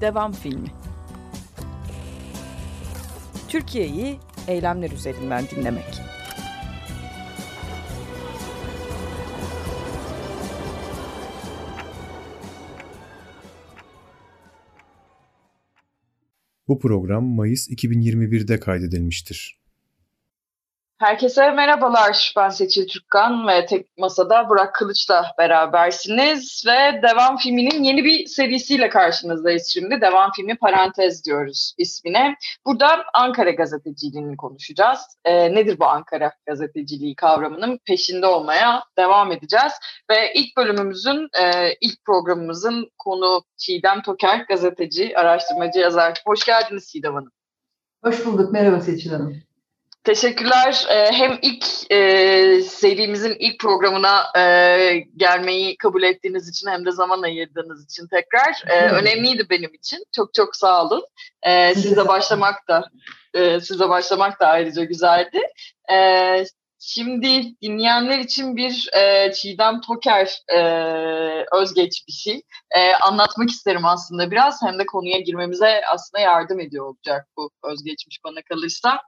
Devam filmi. Türkiye'yi eylemler üzerinden dinlemek. Bu program Mayıs 2021'de kaydedilmiştir. Herkese merhabalar. Ben Seçil Türkkan ve tek masada Burak Kılıç'la berabersiniz ve Devam filminin yeni bir serisiyle karşınızdayız şimdi. Devam filmi Parantez diyoruz ismine. Burada Ankara gazeteciliğini konuşacağız. E, nedir bu Ankara gazeteciliği kavramının peşinde olmaya devam edeceğiz. Ve ilk bölümümüzün, e, ilk programımızın konu Çiğdem Toker, gazeteci, araştırmacı, yazar. Hoş geldiniz Çiğdem Hanım. Hoş bulduk. Merhaba Seçil Hanım. Teşekkürler. Ee, hem ilk e, serimizin ilk programına e, gelmeyi kabul ettiğiniz için hem de zaman ayırdığınız için tekrar e, önemliydi benim için. Çok çok sağ olun. E, size başlamak da e, size başlamak da ayrıca güzeldi. Şimdi dinleyenler için bir e, Çiğdem Toker e, özgeçmişi e, anlatmak isterim aslında biraz. Hem de konuya girmemize aslında yardım ediyor olacak bu özgeçmiş bana kalırsa.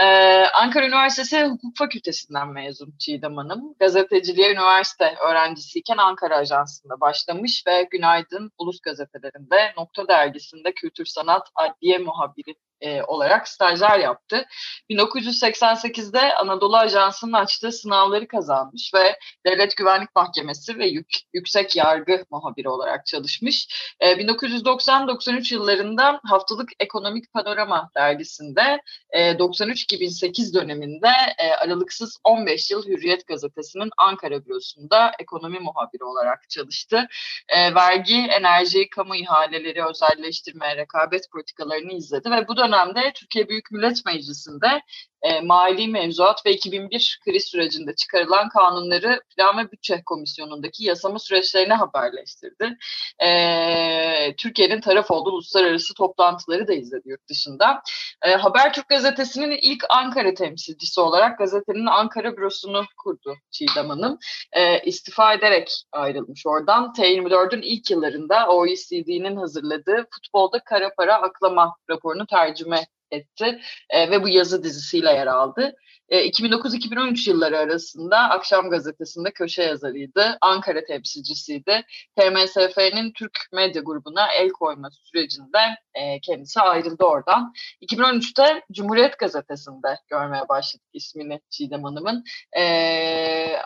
E, Ankara Üniversitesi Hukuk Fakültesinden mezun Çiğdem Hanım. Gazeteciliğe üniversite öğrencisiyken Ankara Ajansı'nda başlamış ve Günaydın Ulus Gazetelerinde, Nokta Dergisi'nde kültür sanat adliye muhabiri e, olarak stajyer yaptı. 1988'de Anadolu Ajansı'nın açtığı sınavları kazanmış ve Devlet Güvenlik Mahkemesi ve yük, Yüksek Yargı muhabiri olarak çalışmış. E, 1990-93 yıllarında Haftalık Ekonomik Panorama dergisinde e, 93-2008 döneminde e, aralıksız 15 yıl Hürriyet Gazetesi'nin Ankara bürosunda ekonomi muhabiri olarak çalıştı. E, vergi, enerji, kamu ihaleleri, özelleştirme, rekabet politikalarını izledi ve bu dönemde Türkiye Büyük Millet Meclisi'nde e, mali mevzuat ve 2001 kriz sürecinde çıkarılan kanunları Plan ve Bütçe Komisyonu'ndaki yasama süreçlerine haberleştirdi. E, Türkiye'nin taraf olduğu uluslararası toplantıları da izledi yurt dışında. E, Habertürk gazetesinin ilk Ankara temsilcisi olarak gazetenin Ankara bürosunu kurdu Çiğdem Hanım. E, istifa ederek ayrılmış oradan. T24'ün ilk yıllarında OECD'nin hazırladığı futbolda kara para aklama raporunu tercüme etti e, ve bu yazı dizisiyle yer aldı. E, 2009-2013 yılları arasında Akşam Gazetesi'nde köşe yazarıydı. Ankara temsilcisiydi. TMSF'nin Türk Medya Grubu'na el koyma sürecinde e, kendisi ayrıldı oradan. 2013'te Cumhuriyet Gazetesi'nde görmeye başladık ismini Çiğdem Hanım'ın. E,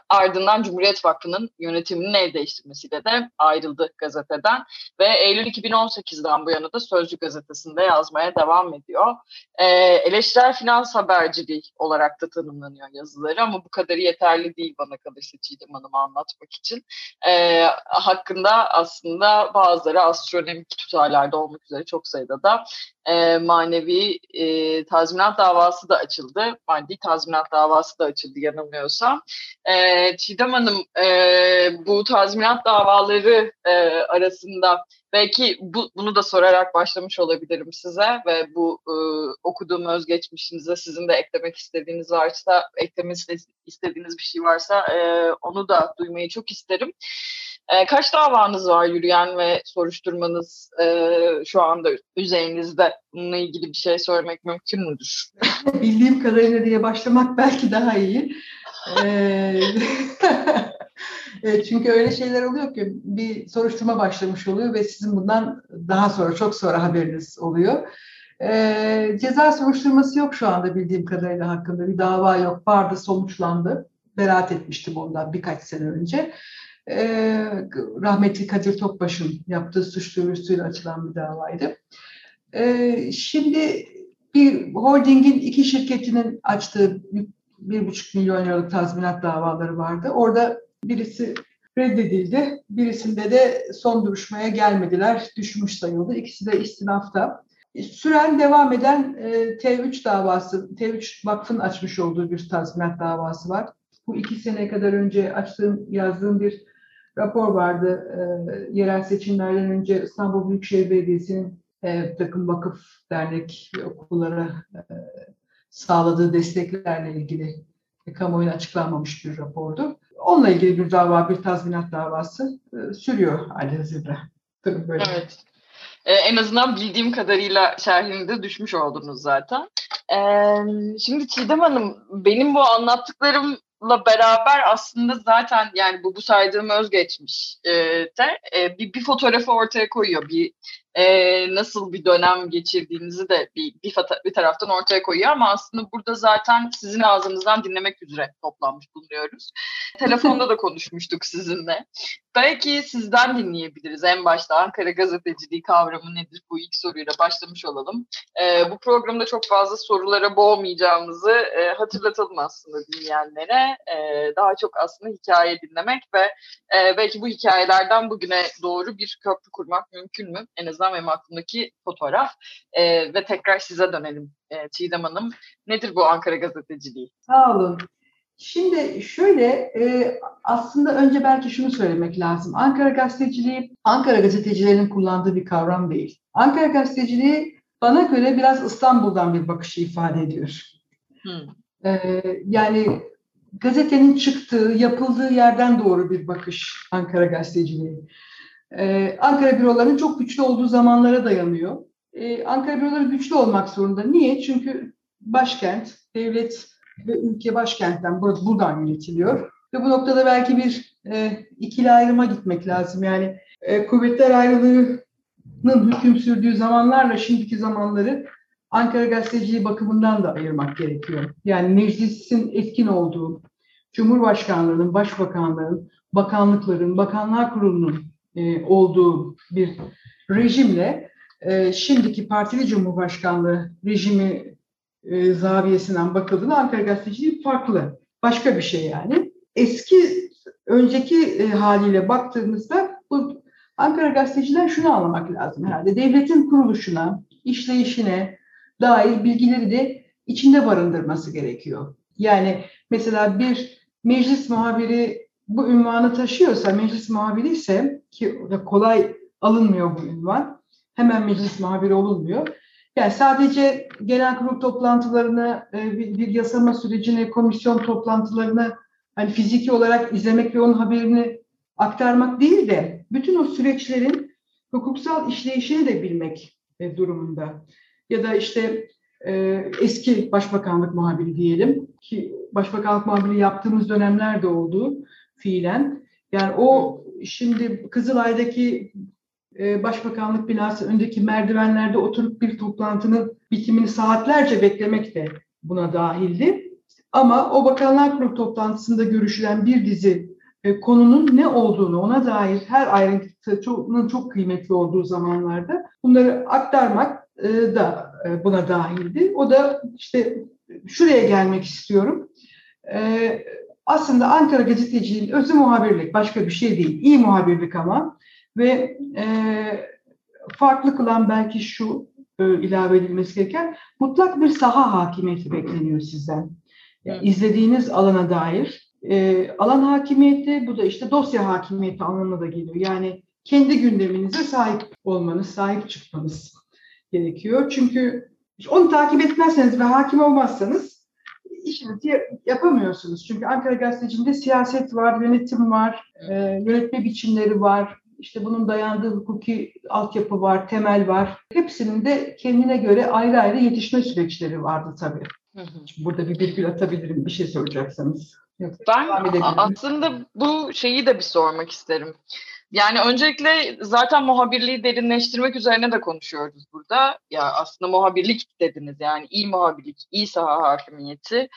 ardından Cumhuriyet Vakfı'nın yönetiminin el değiştirmesiyle de ayrıldı gazeteden. Ve Eylül 2018'den bu yana da Sözcü Gazetesi'nde yazmaya devam ediyor. E, eleştirel finans haberciliği olarak da tanımlanıyor yazıları ama bu kadarı yeterli değil bana kalırsa Çiğdem Hanım'ı anlatmak için. E, hakkında aslında bazıları astronomik tutarlarda olmak üzere çok sayıda da e, manevi e, tazminat davası da açıldı. Maddi tazminat davası da açıldı yanılmıyorsam. E, Çiğdem Hanım e, bu tazminat davaları e, arasında belki bu, bunu da sorarak başlamış olabilirim size ve bu e, okuduğum özgeçmişinize sizin de eklemek istediğiniz varsa, eklemek istediğiniz bir şey varsa e, onu da duymayı çok isterim. E, kaç davanız var yürüyen ve soruşturmanız e, şu anda üzerinizde? Bununla ilgili bir şey söylemek mümkün müdür? Bildiğim kadarıyla diye başlamak belki daha iyi. Çünkü öyle şeyler oluyor ki bir soruşturma başlamış oluyor ve sizin bundan daha sonra çok sonra haberiniz oluyor. Ee, ceza soruşturması yok şu anda bildiğim kadarıyla hakkında bir dava yok. Vardı sonuçlandı. Beraat etmiştim ondan birkaç sene önce. Ee, rahmetli Kadir Topbaş'ın yaptığı suç duyurusuyla açılan bir davaydı. Ee, şimdi bir holdingin iki şirketinin açtığı bir buçuk milyon liralık tazminat davaları vardı. Orada birisi reddedildi. Birisinde de son duruşmaya gelmediler. Düşmüş sayıldı. İkisi de istinafta. Süren devam eden e, T3 davası, T3 Vakfı'nın açmış olduğu bir tazminat davası var. Bu iki sene kadar önce açtığım, yazdığım bir rapor vardı. E, yerel seçimlerden önce İstanbul Büyükşehir Belediyesi'nin e, takım vakıf, dernek okullara e, sağladığı desteklerle ilgili e, kamuoyuna açıklanmamış bir rapordu. Onunla ilgili bir dava, bir tazminat davası e, sürüyor halihazırda. Tabii böyle. Evet. e, en azından bildiğim kadarıyla şerhini de düşmüş oldunuz zaten. E, şimdi Çiğdem Hanım benim bu anlattıklarımla beraber aslında zaten yani bu, bu saydığım özgeçmiş e, de e, bir, bir fotoğrafı ortaya koyuyor. Bir e, nasıl bir dönem geçirdiğinizi de bir, bir, bir taraftan ortaya koyuyor ama aslında burada zaten sizin ağzınızdan dinlemek üzere toplanmış bulunuyoruz. Telefonda da konuşmuştuk sizinle. Belki sizden dinleyebiliriz. En başta Ankara gazeteciliği kavramı nedir? Bu ilk soruyla başlamış olalım. E, bu programda çok fazla sorulara boğmayacağımızı e, hatırlatalım aslında dinleyenlere. E, daha çok aslında hikaye dinlemek ve e, belki bu hikayelerden bugüne doğru bir köprü kurmak mümkün mü? En azından benim aklımdaki fotoğraf. E, ve tekrar size dönelim e, Çiğdem Hanım. Nedir bu Ankara gazeteciliği? Sağ olun. Şimdi şöyle e, aslında önce belki şunu söylemek lazım. Ankara gazeteciliği Ankara gazetecilerinin kullandığı bir kavram değil. Ankara gazeteciliği bana göre biraz İstanbul'dan bir bakışı ifade ediyor. Hmm. E, yani gazetenin çıktığı, yapıldığı yerden doğru bir bakış Ankara gazeteciliği. Ee, Ankara bürolarının çok güçlü olduğu zamanlara dayanıyor. Ee, Ankara büroları güçlü olmak zorunda. Niye? Çünkü başkent, devlet ve ülke başkentten buradan yönetiliyor. Ve bu noktada belki bir e, ikili ayrıma gitmek lazım. Yani e, kuvvetler ayrılığının hüküm sürdüğü zamanlarla şimdiki zamanları Ankara gazeteciliği bakımından da ayırmak gerekiyor. Yani meclisin etkin olduğu, Cumhurbaşkanlığının, Başbakanlığın, bakanlıkların, Bakanlar Kurulu'nun e, olduğu bir rejimle e, şimdiki partili Cumhurbaşkanlığı rejimi e, zaviyesinden bakıldığında Ankara gazeteciliği farklı. Başka bir şey yani. Eski, önceki haliyle baktığımızda bu Ankara gazeteciler şunu anlamak lazım herhalde. Devletin kuruluşuna, işleyişine dair bilgileri de içinde barındırması gerekiyor. Yani mesela bir meclis muhabiri bu ünvanı taşıyorsa, meclis muhabiri ise ki kolay alınmıyor bu ünvan, hemen meclis muhabiri olunmuyor. Yani sadece genel kurul toplantılarını, e, bir yasama sürecini, komisyon toplantılarını hani fiziki olarak izlemek ve onun haberini aktarmak değil de bütün o süreçlerin hukuksal işleyişini de bilmek e, durumunda. Ya da işte e, eski başbakanlık muhabiri diyelim ki başbakanlık muhabiri yaptığımız dönemler de oldu fiilen. Yani o şimdi Kızılay'daki e, başbakanlık binası öndeki merdivenlerde oturup bir toplantının bitimini saatlerce beklemek de buna dahildi. Ama o bakanlar kurulu toplantısında görüşülen bir dizi e, konunun ne olduğunu ona dair her ayrıntının çok kıymetli olduğu zamanlarda bunları aktarmak e, da e, buna dahildi. O da işte şuraya gelmek istiyorum. E, aslında Ankara gazeteciliğin özü muhabirlik, başka bir şey değil. İyi muhabirlik ama ve e, farklı kılan belki şu e, ilave edilmesi gereken mutlak bir saha hakimiyeti bekleniyor sizden. Yani izlediğiniz alana dair e, alan hakimiyeti bu da işte dosya hakimiyeti anlamına da geliyor. Yani kendi gündeminize sahip olmanız, sahip çıkmanız gerekiyor. Çünkü onu takip etmezseniz ve hakim olmazsanız işinizi yapamıyorsunuz. Çünkü Ankara Gazeteci'nde siyaset var, yönetim var, e, yönetme biçimleri var. İşte bunun dayandığı hukuki altyapı var, temel var. Hepsinin de kendine göre ayrı ayrı yetişme süreçleri vardı tabii. Hı hı. Burada bir virgül atabilirim bir şey soracaksanız. Yok, ben aslında bu şeyi de bir sormak isterim. Yani öncelikle zaten muhabirliği derinleştirmek üzerine de konuşuyoruz burada. Ya aslında muhabirlik dediniz yani iyi muhabirlik, iyi saha hakimiyeti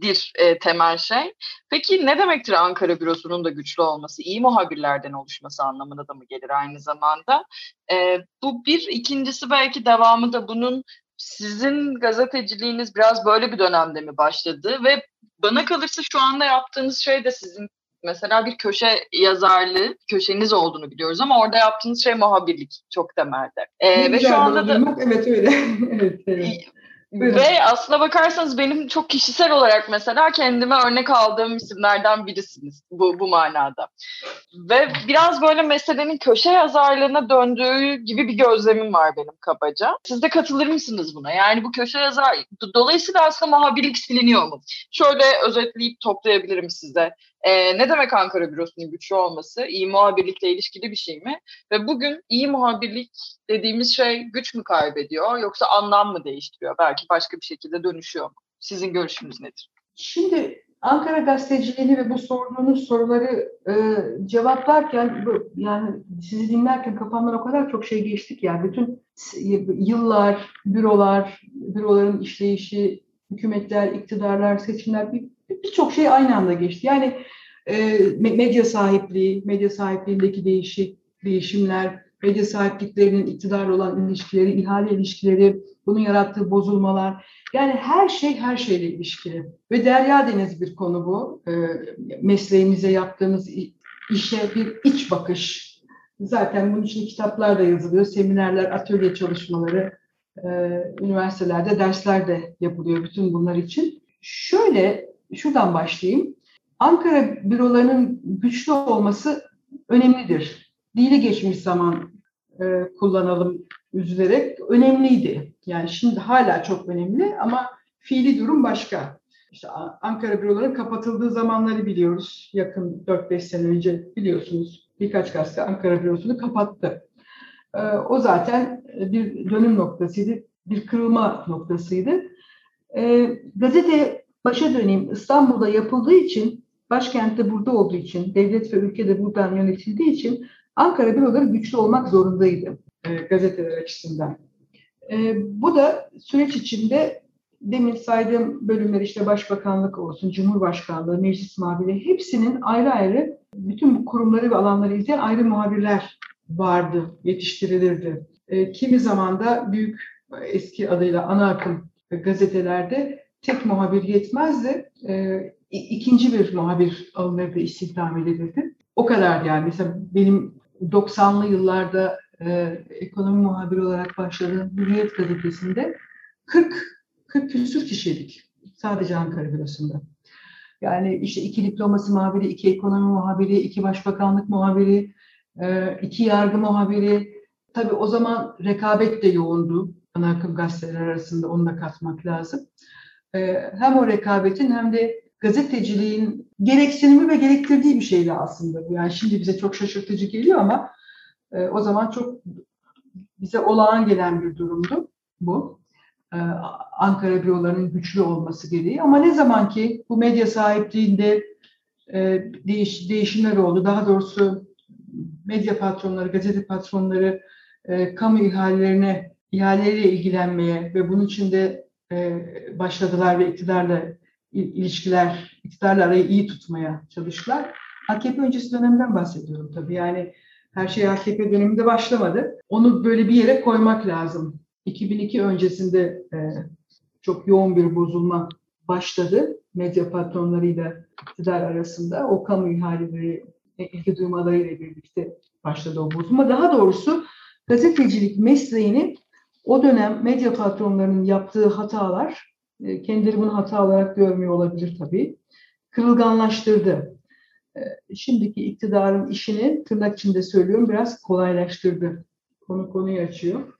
dir e, temel şey. Peki ne demektir Ankara bürosunun da güçlü olması? İyi muhabirlerden oluşması anlamına da mı gelir aynı zamanda? E, bu bir. ikincisi belki devamı da bunun sizin gazeteciliğiniz biraz böyle bir dönemde mi başladı ve bana kalırsa şu anda yaptığınız şey de sizin mesela bir köşe yazarlığı, köşeniz olduğunu biliyoruz ama orada yaptığınız şey muhabirlik çok temelde. Ee, ve şu anda da evet öyle. evet, evet. Ve aslına bakarsanız benim çok kişisel olarak mesela kendime örnek aldığım isimlerden birisiniz bu, bu manada. Ve biraz böyle meselenin köşe yazarlığına döndüğü gibi bir gözlemim var benim kabaca. Siz de katılır mısınız buna? Yani bu köşe yazar, dolayısıyla aslında muhabirlik siliniyor mu? Şöyle özetleyip toplayabilirim size. E, ne demek Ankara Bürosu'nun güçlü olması? İyi muhabirlikle ilişkili bir şey mi? Ve bugün iyi muhabirlik dediğimiz şey güç mü kaybediyor yoksa anlam mı değiştiriyor? Belki başka bir şekilde dönüşüyor mu? Sizin görüşünüz nedir? Şimdi Ankara gazeteciliğini ve bu sorduğunuz soruları e, cevaplarken bu, yani sizi dinlerken kafamdan o kadar çok şey geçtik yani bütün yıllar, bürolar, büroların işleyişi, hükümetler, iktidarlar, seçimler birçok bir şey aynı anda geçti. Yani e, medya sahipliği, medya sahipliğindeki değişik değişimler, medya sahipliklerinin iktidar olan ilişkileri, ihale ilişkileri, bunun yarattığı bozulmalar. Yani her şey her şeyle ilişkili. Ve derya deniz bir konu bu. E, mesleğimize yaptığımız işe bir iç bakış. Zaten bunun için kitaplar da yazılıyor, seminerler, atölye çalışmaları, e, üniversitelerde dersler de yapılıyor bütün bunlar için. Şöyle, şuradan başlayayım. Ankara bürolarının güçlü olması önemlidir. Dili geçmiş zaman e, kullanalım üzülerek önemliydi. Yani şimdi hala çok önemli ama fiili durum başka. İşte Ankara büroların kapatıldığı zamanları biliyoruz. Yakın 4-5 sene önce biliyorsunuz birkaç gazete Ankara bürosunu kapattı. E, o zaten bir dönüm noktasıydı, bir kırılma noktasıydı. E, gazete başa döneyim İstanbul'da yapıldığı için, başkentte burada olduğu için, devlet ve ülke de buradan yönetildiği için Ankara büroları güçlü olmak zorundaydı e, gazeteler açısından. E, bu da süreç içinde demin saydığım bölümler işte başbakanlık olsun, cumhurbaşkanlığı, meclis muhabiri hepsinin ayrı ayrı bütün bu kurumları ve alanları izleyen ayrı muhabirler vardı, yetiştirilirdi. E, kimi zaman da büyük eski adıyla ana akım gazetelerde tek muhabir yetmezdi. E, ikinci bir muhabir alınırdı, istihdam edilirdi. O kadar yani. Mesela benim 90'lı yıllarda e, ekonomi muhabiri olarak başladığım Hürriyet gazetesinde 40 40 küsür kişiydik. Sadece Ankara bürosunda. Yani işte iki diploması muhabiri, iki ekonomi muhabiri, iki başbakanlık muhabiri, e, iki yargı muhabiri. Tabii o zaman rekabet de yoğundu. Ana akım gazeteler arasında onu da katmak lazım. E, hem o rekabetin hem de gazeteciliğin gereksinimi ve gerektirdiği bir şeydi aslında. Yani şimdi bize çok şaşırtıcı geliyor ama e, o zaman çok bize olağan gelen bir durumdu bu. E, Ankara bürolarının güçlü olması gereği. Ama ne zaman ki bu medya sahipliğinde değiş, değişimler oldu, daha doğrusu medya patronları, gazete patronları kamu ihalelerine, ihaleleriyle ilgilenmeye ve bunun için de başladılar ve iktidarla ilişkiler, iktidarla arayı iyi tutmaya çalıştılar. AKP öncesi dönemden bahsediyorum tabii. Yani her şey AKP döneminde başlamadı. Onu böyle bir yere koymak lazım. 2002 öncesinde e, çok yoğun bir bozulma başladı medya patronlarıyla iktidar arasında. O kamu ihaleleri, ilgi duymalarıyla birlikte başladı o bozulma. Daha doğrusu gazetecilik mesleğini o dönem medya patronlarının yaptığı hatalar e, kendileri bunu hata olarak görmüyor olabilir tabii. Kırılganlaştırdı. E, şimdiki iktidarın işini tırnak içinde söylüyorum biraz kolaylaştırdı. Konu konuyu açıyor.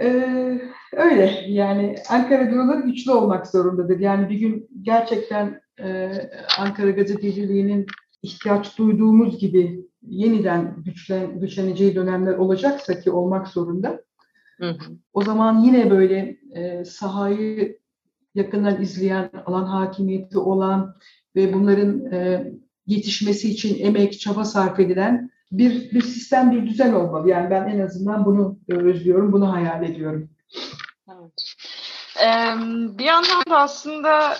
ee, öyle yani Ankara büroları güçlü olmak zorundadır. Yani bir gün gerçekten e, Ankara gazeteciliğinin ihtiyaç duyduğumuz gibi yeniden güçlen, güçleneceği dönemler olacaksa ki olmak zorunda. Hı hı. O zaman yine böyle e, sahayı yakından izleyen, alan hakimiyeti olan ve bunların e, yetişmesi için emek, çaba sarf edilen bir, bir sistem, bir düzen olmalı. Yani ben en azından bunu özlüyorum, bunu hayal ediyorum. Evet. Ee, bir yandan da aslında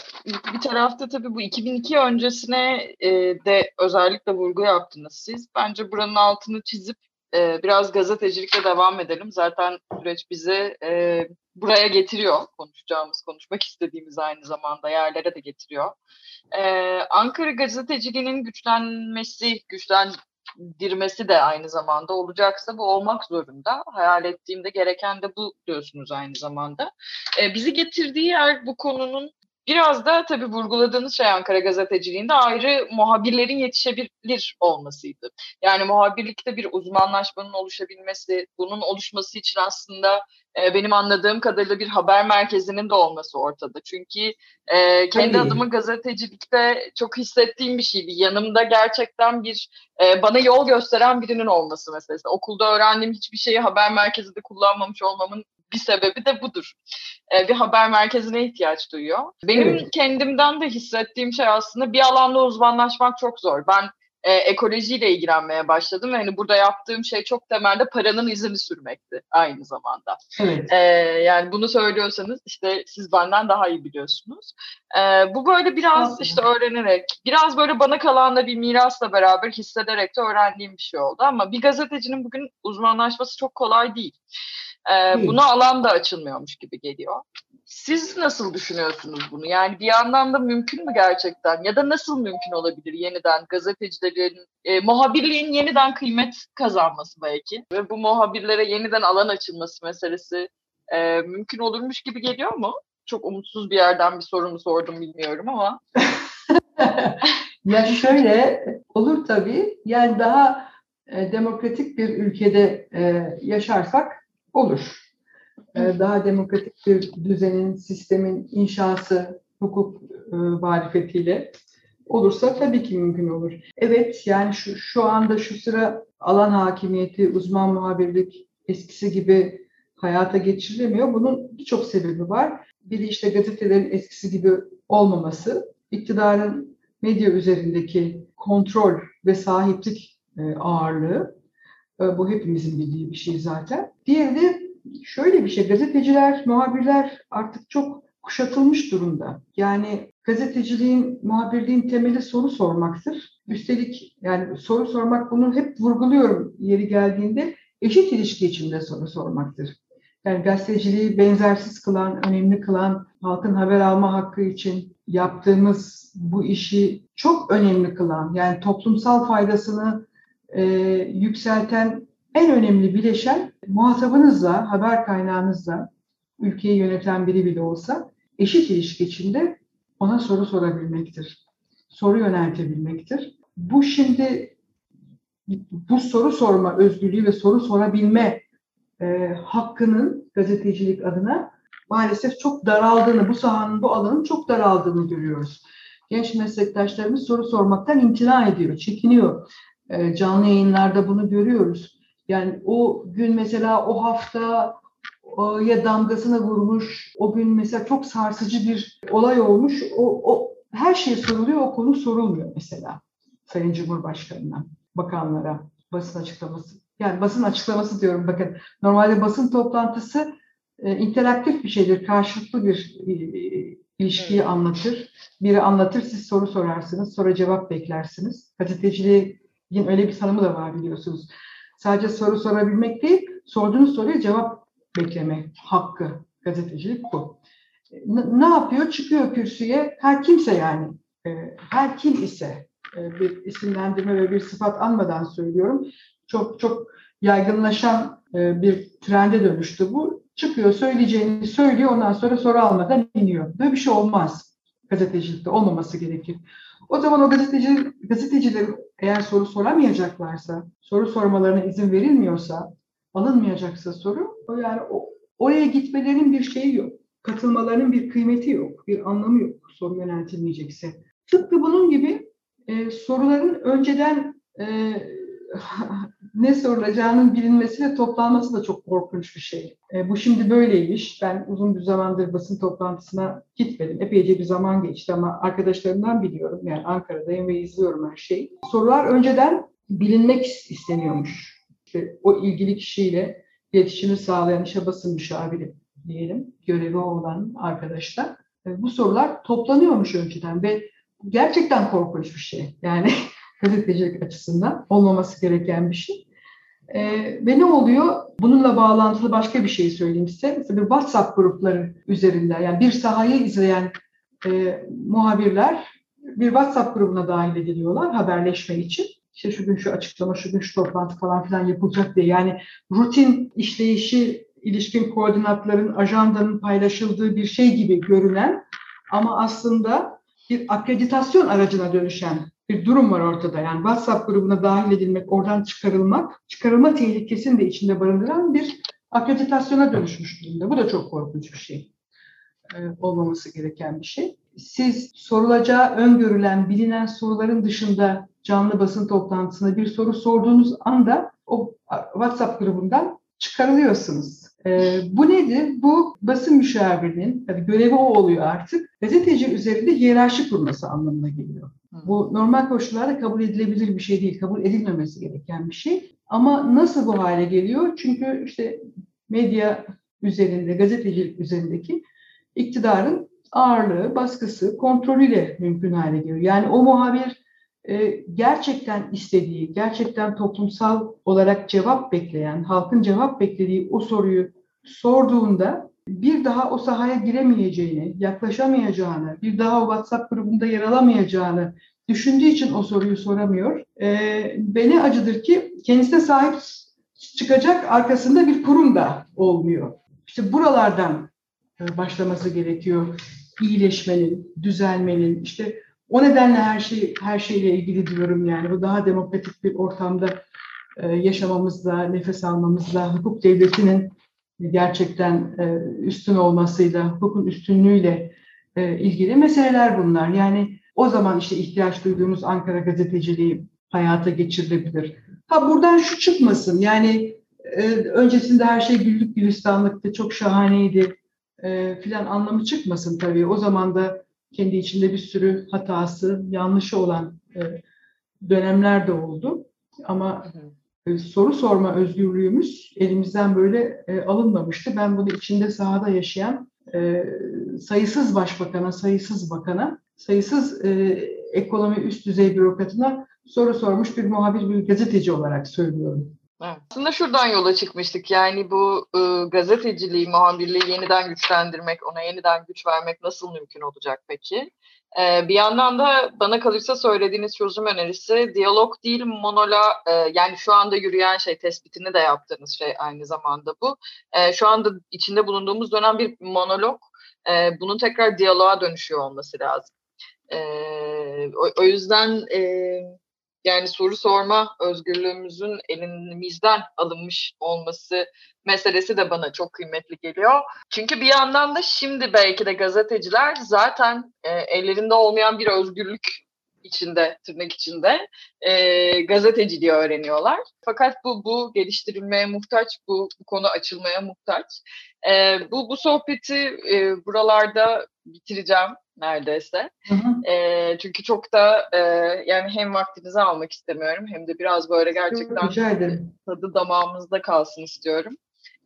bir tarafta tabii bu 2002 öncesine e, de özellikle vurgu yaptınız siz. Bence buranın altını çizip e, biraz gazetecilikle devam edelim. Zaten süreç bizi e, buraya getiriyor. Konuşacağımız, konuşmak istediğimiz aynı zamanda yerlere de getiriyor. E, Ankara gazeteciliğinin güçlenmesi, güçlendirmesi de aynı zamanda olacaksa bu olmak zorunda. Hayal ettiğimde gereken de bu diyorsunuz aynı zamanda. E, bizi getirdiği yer bu konunun Biraz da tabii vurguladığınız şey Ankara gazeteciliğinde ayrı muhabirlerin yetişebilir olmasıydı. Yani muhabirlikte bir uzmanlaşmanın oluşabilmesi, bunun oluşması için aslında e, benim anladığım kadarıyla bir haber merkezinin de olması ortada. Çünkü e, kendi Tabii. adımı gazetecilikte çok hissettiğim bir şeydi. Yanımda gerçekten bir e, bana yol gösteren birinin olması meselesi. Okulda öğrendiğim hiçbir şeyi haber merkezinde kullanmamış olmamın bir sebebi de budur. E, bir haber merkezine ihtiyaç duyuyor. Benim Evet. kendimden de hissettiğim şey aslında bir alanda uzmanlaşmak çok zor. Ben e, ekolojiyle ilgilenmeye başladım ve hani burada yaptığım şey çok temelde paranın izini sürmekti aynı zamanda. Evet. Ee, yani bunu söylüyorsanız işte siz benden daha iyi biliyorsunuz. Ee, bu böyle biraz Aslında. işte öğrenerek, biraz böyle bana kalan da bir mirasla beraber hissederek de öğrendiğim bir şey oldu. Ama bir gazetecinin bugün uzmanlaşması çok kolay değil. Ee, buna alan da açılmıyormuş gibi geliyor. Siz nasıl düşünüyorsunuz bunu? Yani bir yandan da mümkün mü gerçekten? Ya da nasıl mümkün olabilir yeniden gazetecilerin, e, muhabirliğin yeniden kıymet kazanması belki? Ve bu muhabirlere yeniden alan açılması meselesi e, mümkün olurmuş gibi geliyor mu? Çok umutsuz bir yerden bir soru mu sordum bilmiyorum ama. ya şöyle olur tabii. Yani daha e, demokratik bir ülkede e, yaşarsak olur. E, daha demokratik bir düzenin, sistemin inşası, hukuk e, marifetiyle olursa tabii ki mümkün olur. Evet yani şu, şu anda şu sıra alan hakimiyeti, uzman muhabirlik eskisi gibi hayata geçirilemiyor. Bunun birçok sebebi var. Biri işte gazetelerin eskisi gibi olmaması, iktidarın medya üzerindeki kontrol ve sahiplik e, ağırlığı. E, bu hepimizin bildiği bir şey zaten. Diğeri şöyle bir şey, gazeteciler, muhabirler artık çok kuşatılmış durumda. Yani gazeteciliğin, muhabirliğin temeli soru sormaktır. Üstelik yani soru sormak bunu hep vurguluyorum yeri geldiğinde eşit ilişki içinde soru sormaktır. Yani gazeteciliği benzersiz kılan, önemli kılan, halkın haber alma hakkı için yaptığımız bu işi çok önemli kılan, yani toplumsal faydasını e, yükselten en önemli bileşen muhatabınızla, haber kaynağınızla, ülkeyi yöneten biri bile olsa eşit ilişki içinde ona soru sorabilmektir. Soru yöneltebilmektir. Bu şimdi bu soru sorma özgürlüğü ve soru sorabilme e, hakkının gazetecilik adına maalesef çok daraldığını, bu sahanın, bu alanın çok daraldığını görüyoruz. Genç meslektaşlarımız soru sormaktan imtina ediyor, çekiniyor. E, canlı yayınlarda bunu görüyoruz. Yani o gün mesela o hafta o ya damgasına vurmuş, o gün mesela çok sarsıcı bir olay olmuş. O, o her şey soruluyor, o konu sorulmuyor mesela Sayın Cumhurbaşkanı'na, bakanlara, basın açıklaması. Yani basın açıklaması diyorum bakın. Normalde basın toplantısı e, interaktif bir şeydir, karşılıklı bir e, ilişkiyi Evet. anlatır. Biri anlatır, siz soru sorarsınız, sonra cevap beklersiniz. Gazeteciliğin öyle bir tanımı da var biliyorsunuz. Sadece soru sorabilmek değil, sorduğunuz soruya cevap bekleme hakkı gazetecilik bu. N- ne yapıyor? Çıkıyor kürsüye, her kimse yani, e, her kim ise e, bir isimlendirme ve bir sıfat anmadan söylüyorum. Çok çok yaygınlaşan e, bir trende dönüştü bu. Çıkıyor, söyleyeceğini söylüyor, ondan sonra soru almadan iniyor. Böyle bir şey olmaz. Gazetecilikte olmaması gerekir. O zaman o gazeteci, gazetecilerin eğer soru soramayacaklarsa, soru sormalarına izin verilmiyorsa, alınmayacaksa soru, o yani o, oraya gitmelerinin bir şeyi yok. Katılmalarının bir kıymeti yok, bir anlamı yok soru yöneltilmeyecekse. Tıpkı bunun gibi e, soruların önceden e, ne sorulacağının bilinmesi ve toplanması da çok korkunç bir şey. E, bu şimdi böyleymiş. Ben uzun bir zamandır basın toplantısına gitmedim. Epeyce bir zaman geçti ama arkadaşlarımdan biliyorum. Yani Ankara'dayım ve izliyorum her şeyi. Sorular önceden bilinmek isteniyormuş. İşte o ilgili kişiyle iletişimi sağlayan işe basın müşaviri diyelim, görevi olan arkadaşlar. E, bu sorular toplanıyormuş önceden ve gerçekten korkunç bir şey. Yani gazetecilik açısından olmaması gereken bir şey. E, ve ne oluyor? Bununla bağlantılı başka bir şey söyleyeyim size. Mesela WhatsApp grupları üzerinden yani bir sahayı izleyen e, muhabirler bir WhatsApp grubuna dahil ediliyorlar haberleşme için. İşte şu gün şu açıklama, şu gün şu toplantı falan filan yapılacak diye. Yani rutin işleyişi ilişkin koordinatların, ajandanın paylaşıldığı bir şey gibi görünen ama aslında bir akreditasyon aracına dönüşen bir durum var ortada. Yani WhatsApp grubuna dahil edilmek, oradan çıkarılmak, çıkarılma tehlikesini de içinde barındıran bir akreditasyona dönüşmüş durumda. Bu da çok korkunç bir şey. Ee, olmaması gereken bir şey. Siz sorulacağı öngörülen, bilinen soruların dışında canlı basın toplantısında bir soru sorduğunuz anda o WhatsApp grubundan çıkarılıyorsunuz. Ee, bu nedir? Bu basın müşavirinin, tabii görevi o oluyor artık, gazeteci üzerinde hiyerarşi kurması anlamına geliyor. Bu normal koşullarda kabul edilebilir bir şey değil, kabul edilmemesi gereken bir şey. Ama nasıl bu hale geliyor? Çünkü işte medya üzerinde, gazetecilik üzerindeki iktidarın ağırlığı, baskısı, kontrolüyle mümkün hale geliyor. Yani o muhabir e, gerçekten istediği, gerçekten toplumsal olarak cevap bekleyen, halkın cevap beklediği o soruyu sorduğunda bir daha o sahaya giremeyeceğini, yaklaşamayacağını, bir daha o WhatsApp grubunda yer alamayacağını düşündüğü için o soruyu soramıyor. E, beni acıdır ki kendisine sahip çıkacak arkasında bir kurum da olmuyor. İşte buralardan e, başlaması gerekiyor. İyileşmenin, düzelmenin, işte o nedenle her şey her şeyle ilgili diyorum yani bu daha demokratik bir ortamda e, yaşamamızla, nefes almamızla, hukuk devletinin gerçekten e, üstün olmasıyla, hukukun üstünlüğüyle e, ilgili meseleler bunlar. Yani o zaman işte ihtiyaç duyduğumuz Ankara gazeteciliği hayata geçirilebilir. Ha buradan şu çıkmasın yani e, öncesinde her şey güllük gülistanlıktı, çok şahaneydi filan anlamı çıkmasın tabii. O zaman da kendi içinde bir sürü hatası, yanlışı olan dönemler de oldu. Ama soru sorma özgürlüğümüz elimizden böyle e, alınmamıştı. Ben bunu içinde sahada yaşayan e, sayısız başbakana, sayısız bakana, sayısız e, ekonomi üst düzey bürokratına soru sormuş bir muhabir, bir gazeteci olarak söylüyorum. Aslında şuradan yola çıkmıştık. Yani bu e, gazeteciliği, muhabirliği yeniden güçlendirmek, ona yeniden güç vermek nasıl mümkün olacak peki? E, bir yandan da bana kalırsa söylediğiniz çözüm önerisi diyalog değil monola e, yani şu anda yürüyen şey tespitini de yaptığınız şey aynı zamanda bu. E, şu anda içinde bulunduğumuz dönem bir monolog. E, bunun tekrar diyaloğa dönüşüyor olması lazım. O, yüzden yani soru sorma özgürlüğümüzün elimizden alınmış olması meselesi de bana çok kıymetli geliyor. Çünkü bir yandan da şimdi belki de gazeteciler zaten e, ellerinde olmayan bir özgürlük içinde, tırnak içinde e, gazeteciliği öğreniyorlar. Fakat bu bu geliştirilmeye muhtaç, bu, bu konu açılmaya muhtaç. E, bu bu sohbeti e, buralarda bitireceğim neredeyse. Hı hı. E, çünkü çok da e, yani hem vaktinizi almak istemiyorum hem de biraz böyle gerçekten tadı damağımızda kalsın istiyorum.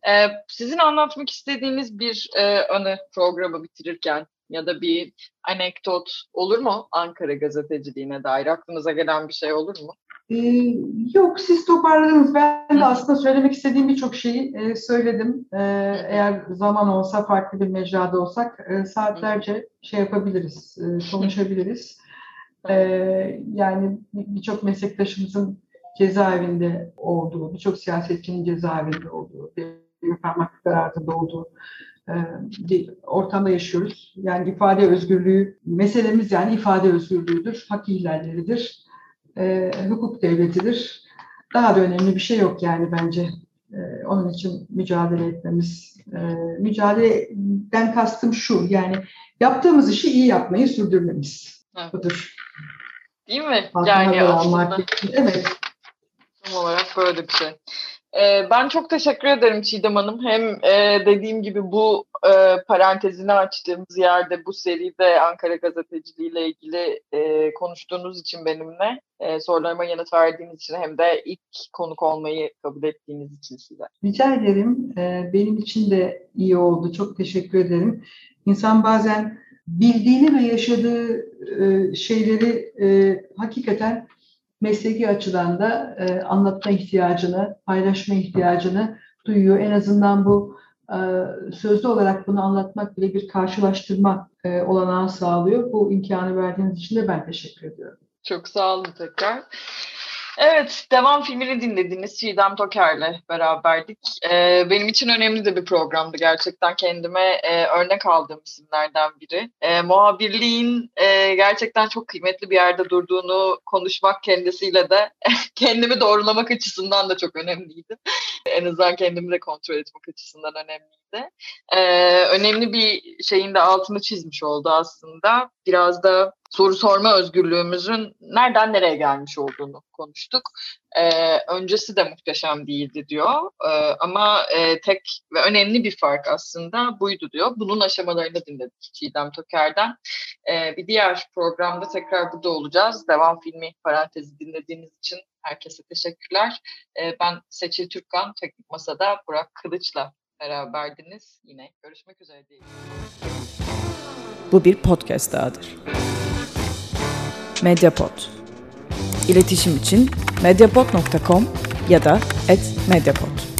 E, sizin anlatmak istediğiniz bir e, anı programı bitirirken ya da bir anekdot olur mu Ankara gazeteciliğine dair? Aklınıza gelen bir şey olur mu? Ee, yok siz toparladınız. Ben de aslında söylemek istediğim birçok şeyi e, söyledim. E, eğer zaman olsa farklı bir mecrada olsak e, saatlerce şey yapabiliriz, e, konuşabiliriz. E, yani birçok meslektaşımızın cezaevinde olduğu, birçok siyasetçinin cezaevinde olduğu, bir parmaklıklar altında olduğu e, bir ortamda yaşıyoruz. Yani ifade özgürlüğü, meselemiz yani ifade özgürlüğüdür, hak ihlalleridir e, hukuk devletidir. Daha da önemli bir şey yok yani bence. E, onun için mücadele etmemiz. E, mücadeleden kastım şu yani yaptığımız işi iyi yapmayı sürdürmemiz. Evet. Budur. Değil mi? yani aslında. Evet. Tam olarak böyle bir şey. Ee, ben çok teşekkür ederim Çiğdem Hanım. Hem e, dediğim gibi bu e, parantezini açtığımız yerde bu seride Ankara gazeteciliği ile ilgili e, konuştuğunuz için benimle sorularıma yanıt verdiğiniz için hem de ilk konuk olmayı kabul ettiğiniz için size. Rica ederim. Benim için de iyi oldu. Çok teşekkür ederim. İnsan bazen bildiğini ve yaşadığı şeyleri hakikaten mesleki açıdan da e, anlatma ihtiyacını, paylaşma ihtiyacını duyuyor. En azından bu e, sözlü olarak bunu anlatmak bile bir karşılaştırma e, olanağı sağlıyor. Bu imkanı verdiğiniz için de ben teşekkür ediyorum. Çok sağ olun tekrar. Evet, devam filmini dinlediniz. Çiğdem Toker'le beraberdik. Ee, benim için önemli de bir programdı gerçekten. Kendime e, örnek aldığım isimlerden biri. E, muhabirliğin e, gerçekten çok kıymetli bir yerde durduğunu konuşmak kendisiyle de kendimi doğrulamak açısından da çok önemliydi. en azından kendimi de kontrol etmek açısından önemliydi. Ee, önemli bir şeyin de altını çizmiş oldu aslında. Biraz da soru sorma özgürlüğümüzün nereden nereye gelmiş olduğunu konuştuk. Ee, öncesi de muhteşem değildi diyor. Ee, ama e, tek ve önemli bir fark aslında buydu diyor. Bunun aşamalarını dinledik Çiğdem Toker'den. Ee, bir diğer programda tekrar burada olacağız. Devam filmi parantezi dinlediğiniz için herkese teşekkürler. Ee, ben Seçil Türkkan, Teknik Masa'da Burak Kılıç'la beraberdiniz. Yine görüşmek üzere diyelim. Bu bir podcast dahadır. Mediapod. İletişim için mediapod.com ya da @mediapod.